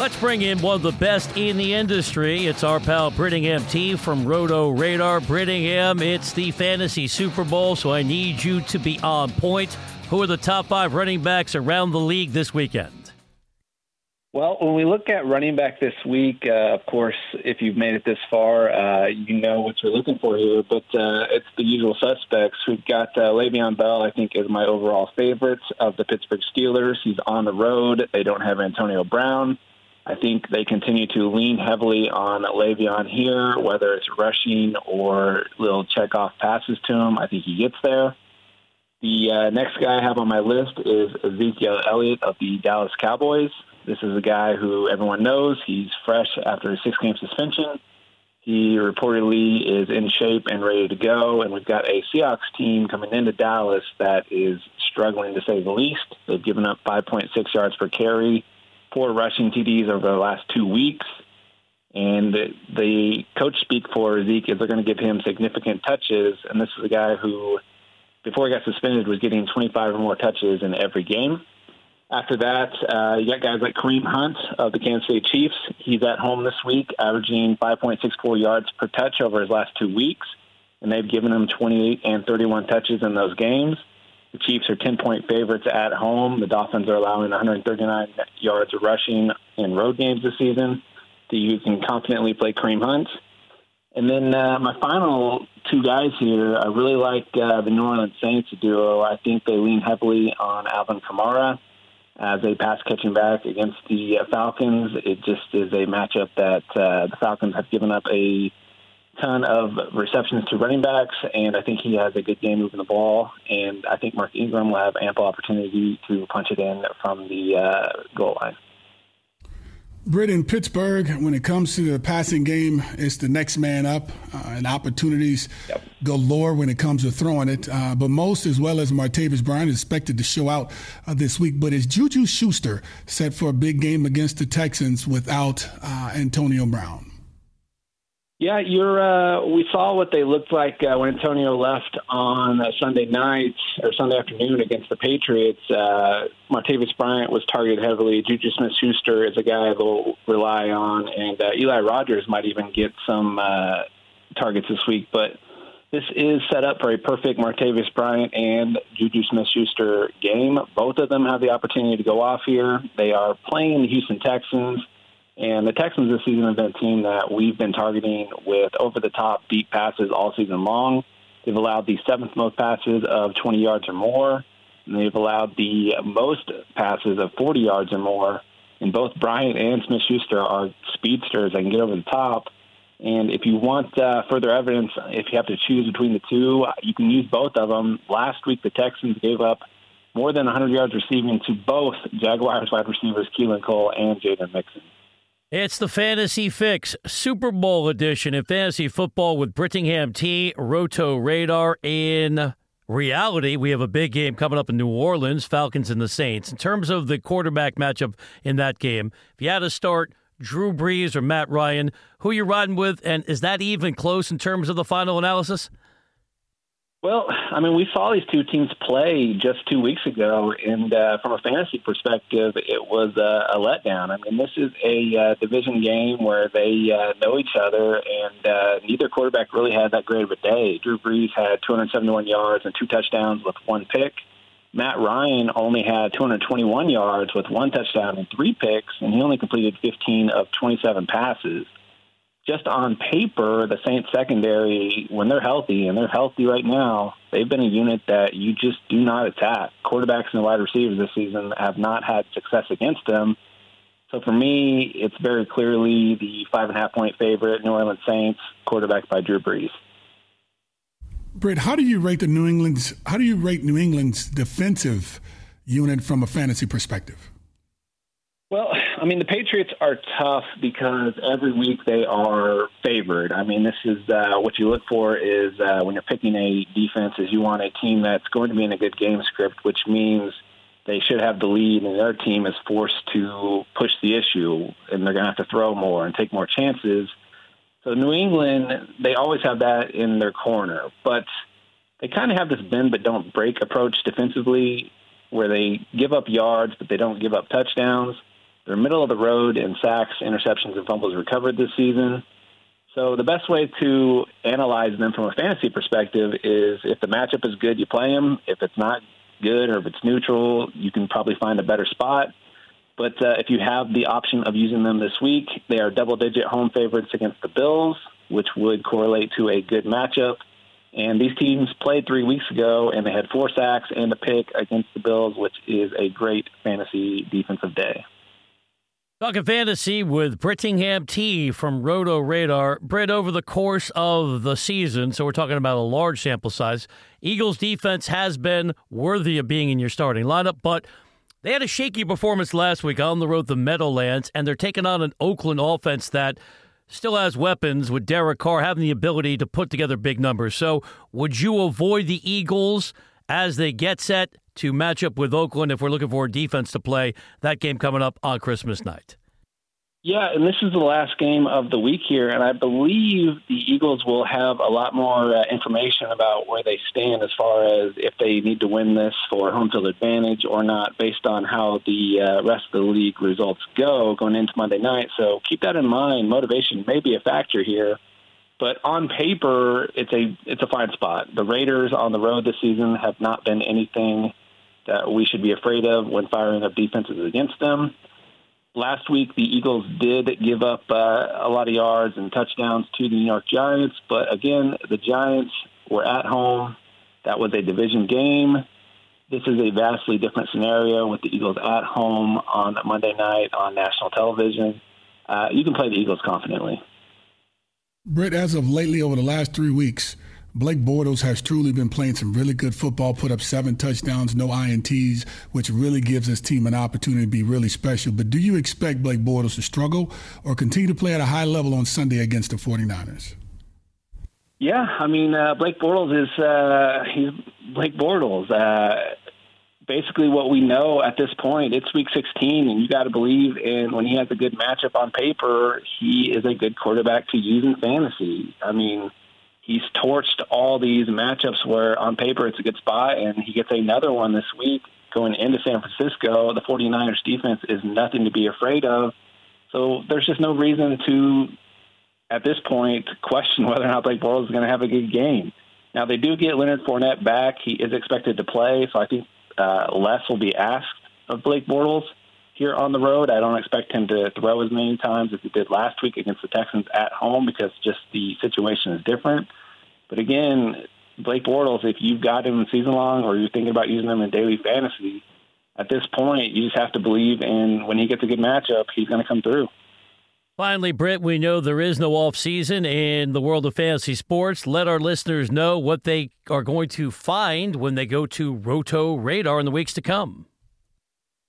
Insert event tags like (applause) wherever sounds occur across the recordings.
Let's bring in one of the best in the industry. It's our pal Brittingham T from Roto Radar. Brittingham, it's the Fantasy Super Bowl, so I need you to be on point. Who are the top five running backs around the league this weekend? Well, when we look at running back this week, uh, of course, if you've made it this far, uh, you know what you're looking for here. But uh, it's the usual suspects. We've got uh, Le'Veon Bell. I think is my overall favorite of the Pittsburgh Steelers. He's on the road. They don't have Antonio Brown. I think they continue to lean heavily on Le'Veon here, whether it's rushing or little check off passes to him. I think he gets there. The uh, next guy I have on my list is Ezekiel Elliott of the Dallas Cowboys. This is a guy who everyone knows. He's fresh after a six game suspension. He reportedly is in shape and ready to go. And we've got a Seahawks team coming into Dallas that is struggling to say the least. They've given up 5.6 yards per carry four rushing TDs over the last two weeks. And the coach speak for Zeke is they're going to give him significant touches. And this is a guy who, before he got suspended, was getting 25 or more touches in every game. After that, uh, you got guys like Kareem Hunt of the Kansas City Chiefs. He's at home this week, averaging 5.64 yards per touch over his last two weeks. And they've given him 28 and 31 touches in those games. The Chiefs are 10 point favorites at home. The Dolphins are allowing 139 yards of rushing in road games this season. So you can confidently play Kareem Hunt. And then uh, my final two guys here, I really like uh, the New Orleans Saints duo. I think they lean heavily on Alvin Kamara as a pass catching back against the Falcons. It just is a matchup that uh, the Falcons have given up a ton of receptions to running backs, and I think he has a good game moving the ball. And I think Mark Ingram will have ample opportunity to punch it in from the uh, goal line. Britt in Pittsburgh, when it comes to the passing game, it's the next man up uh, and opportunities yep. galore when it comes to throwing it. Uh, but most, as well as Martavis Bryant, is expected to show out uh, this week. But is Juju Schuster set for a big game against the Texans without uh, Antonio Brown? Yeah, you're. Uh, we saw what they looked like uh, when Antonio left on uh, Sunday night or Sunday afternoon against the Patriots. Uh, Martavis Bryant was targeted heavily. Juju Smith-Schuster is a guy they'll rely on, and uh, Eli Rogers might even get some uh, targets this week. But this is set up for a perfect Martavis Bryant and Juju Smith-Schuster game. Both of them have the opportunity to go off here. They are playing the Houston Texans. And the Texans this season have been a team that we've been targeting with over the top deep passes all season long. They've allowed the seventh most passes of 20 yards or more. And they've allowed the most passes of 40 yards or more. And both Bryant and Smith Schuster are speedsters that can get over the top. And if you want uh, further evidence, if you have to choose between the two, you can use both of them. Last week, the Texans gave up more than 100 yards receiving to both Jaguars wide receivers Keelan Cole and Jaydon Mickens. It's the Fantasy Fix Super Bowl edition of fantasy football with Brittingham T, Roto Radar. In reality, we have a big game coming up in New Orleans, Falcons and the Saints. In terms of the quarterback matchup in that game, if you had to start Drew Brees or Matt Ryan, who you riding with, and is that even close in terms of the final analysis? Well, I mean, we saw these two teams play just two weeks ago, and uh, from a fantasy perspective, it was uh, a letdown. I mean, this is a uh, division game where they uh, know each other, and uh, neither quarterback really had that great of a day. Drew Brees had 271 yards and two touchdowns with one pick. Matt Ryan only had 221 yards with one touchdown and three picks, and he only completed 15 of 27 passes just on paper, the Saints secondary, when they're healthy, and they're healthy right now, they've been a unit that you just do not attack. Quarterbacks and wide receivers this season have not had success against them. So for me, it's very clearly the five and a half point favorite, New Orleans Saints, quarterback by Drew Brees. Britt, how do you rate the New England's how do you rate New England's defensive unit from a fantasy perspective? Well, I mean, the Patriots are tough because every week they are favored. I mean, this is uh, what you look for is uh, when you're picking a defense is you want a team that's going to be in a good game script, which means they should have the lead, and their team is forced to push the issue, and they're going to have to throw more and take more chances. So New England, they always have that in their corner, but they kind of have this bend but don't break approach defensively, where they give up yards but they don't give up touchdowns they're middle of the road in sacks, interceptions, and fumbles recovered this season. So the best way to analyze them from a fantasy perspective is if the matchup is good, you play them. If it's not good or if it's neutral, you can probably find a better spot. But uh, if you have the option of using them this week, they are double-digit home favorites against the Bills, which would correlate to a good matchup. And these teams played three weeks ago, and they had four sacks and a pick against the Bills, which is a great fantasy defensive day. Talking fantasy with Brittingham T from Roto Radar. Britt, over the course of the season, so we're talking about a large sample size, Eagles defense has been worthy of being in your starting lineup, but they had a shaky performance last week on the road to Meadowlands, and they're taking on an Oakland offense that still has weapons with Derek Carr having the ability to put together big numbers. So would you avoid the Eagles as they get set to match up with Oakland if we're looking for defense to play that game coming up on Christmas night. Yeah, and this is the last game of the week here, and I believe the Eagles will have a lot more uh, information about where they stand as far as if they need to win this for home field advantage or not, based on how the uh, rest of the league results go going into Monday night. So keep that in mind. Motivation may be a factor here, but on paper, it's a it's a fine spot. The Raiders on the road this season have not been anything that we should be afraid of when firing up defenses against them. Last week, the Eagles did give up uh, a lot of yards and touchdowns to the New York Giants, but again, the Giants were at home. That was a division game. This is a vastly different scenario with the Eagles at home on Monday night on national television. Uh, you can play the Eagles confidently. Britt, as of lately, over the last three weeks, Blake Bortles has truly been playing some really good football, put up seven touchdowns, no INTs, which really gives his team an opportunity to be really special. But do you expect Blake Bortles to struggle or continue to play at a high level on Sunday against the 49ers? Yeah, I mean, uh, Blake Bortles is uh, he's Blake Bortles. Uh, basically, what we know at this point, it's Week 16, and you got to believe in when he has a good matchup on paper, he is a good quarterback to use in fantasy. I mean, he's torched all these matchups where on paper it's a good spot, and he gets another one this week going into San Francisco. The 49ers defense is nothing to be afraid of. So there's just no reason to, at this point, question (laughs) whether or not Blake Bortles is going to have a good game. Now, they do get Leonard Fournette back. He is expected to play, so I think uh, less will be asked of Blake Bortles here on the road. I don't expect him to throw as many times as he did last week against the Texans at home because just the situation is different. But again, Blake Bortles, if you've got him season long or you're thinking about using him in daily fantasy, at this point, you just have to believe in when he gets a good matchup, he's going to come through. Finally, Britt, we know there is no off season in the world of fantasy sports. Let our listeners know what they are going to find when they go to Roto Radar in the weeks to come.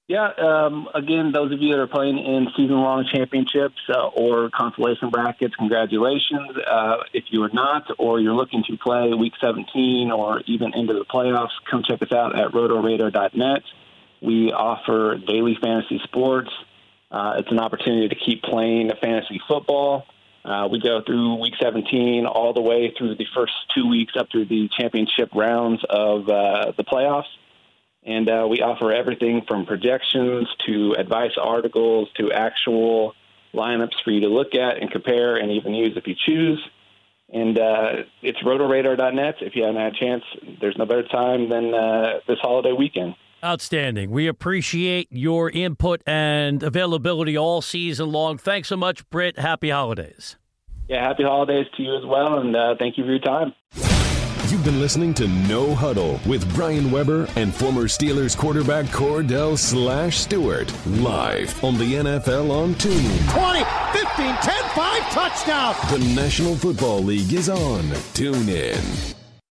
Yeah, um, again, those of you that are playing in season-long championships uh, or consolation brackets, congratulations. Uh, if you are not, or you're looking to play Week 17 or even into the playoffs, come check us out at rotoradar.net. We offer daily fantasy sports. Uh, it's an opportunity to keep playing fantasy football. Uh, we go through Week 17 all the way through the first two weeks up through the championship rounds of uh, the playoffs. And uh, we offer everything from projections to advice articles to actual lineups for you to look at and compare and even use if you choose. And uh, it's rotoradar.net. If you haven't had a chance, there's no better time than uh, this holiday weekend. Outstanding. We appreciate your input and availability all season long. Thanks so much, Britt. Happy holidays. Yeah, happy holidays to you as well, and uh, thank you for your time. You've been listening to No Huddle with Brian Weber and former Steelers quarterback Kordell Slash Stewart live on the NFL on TuneIn. 20, 15, 10, 5, touchdown. The National Football League is on TuneIn.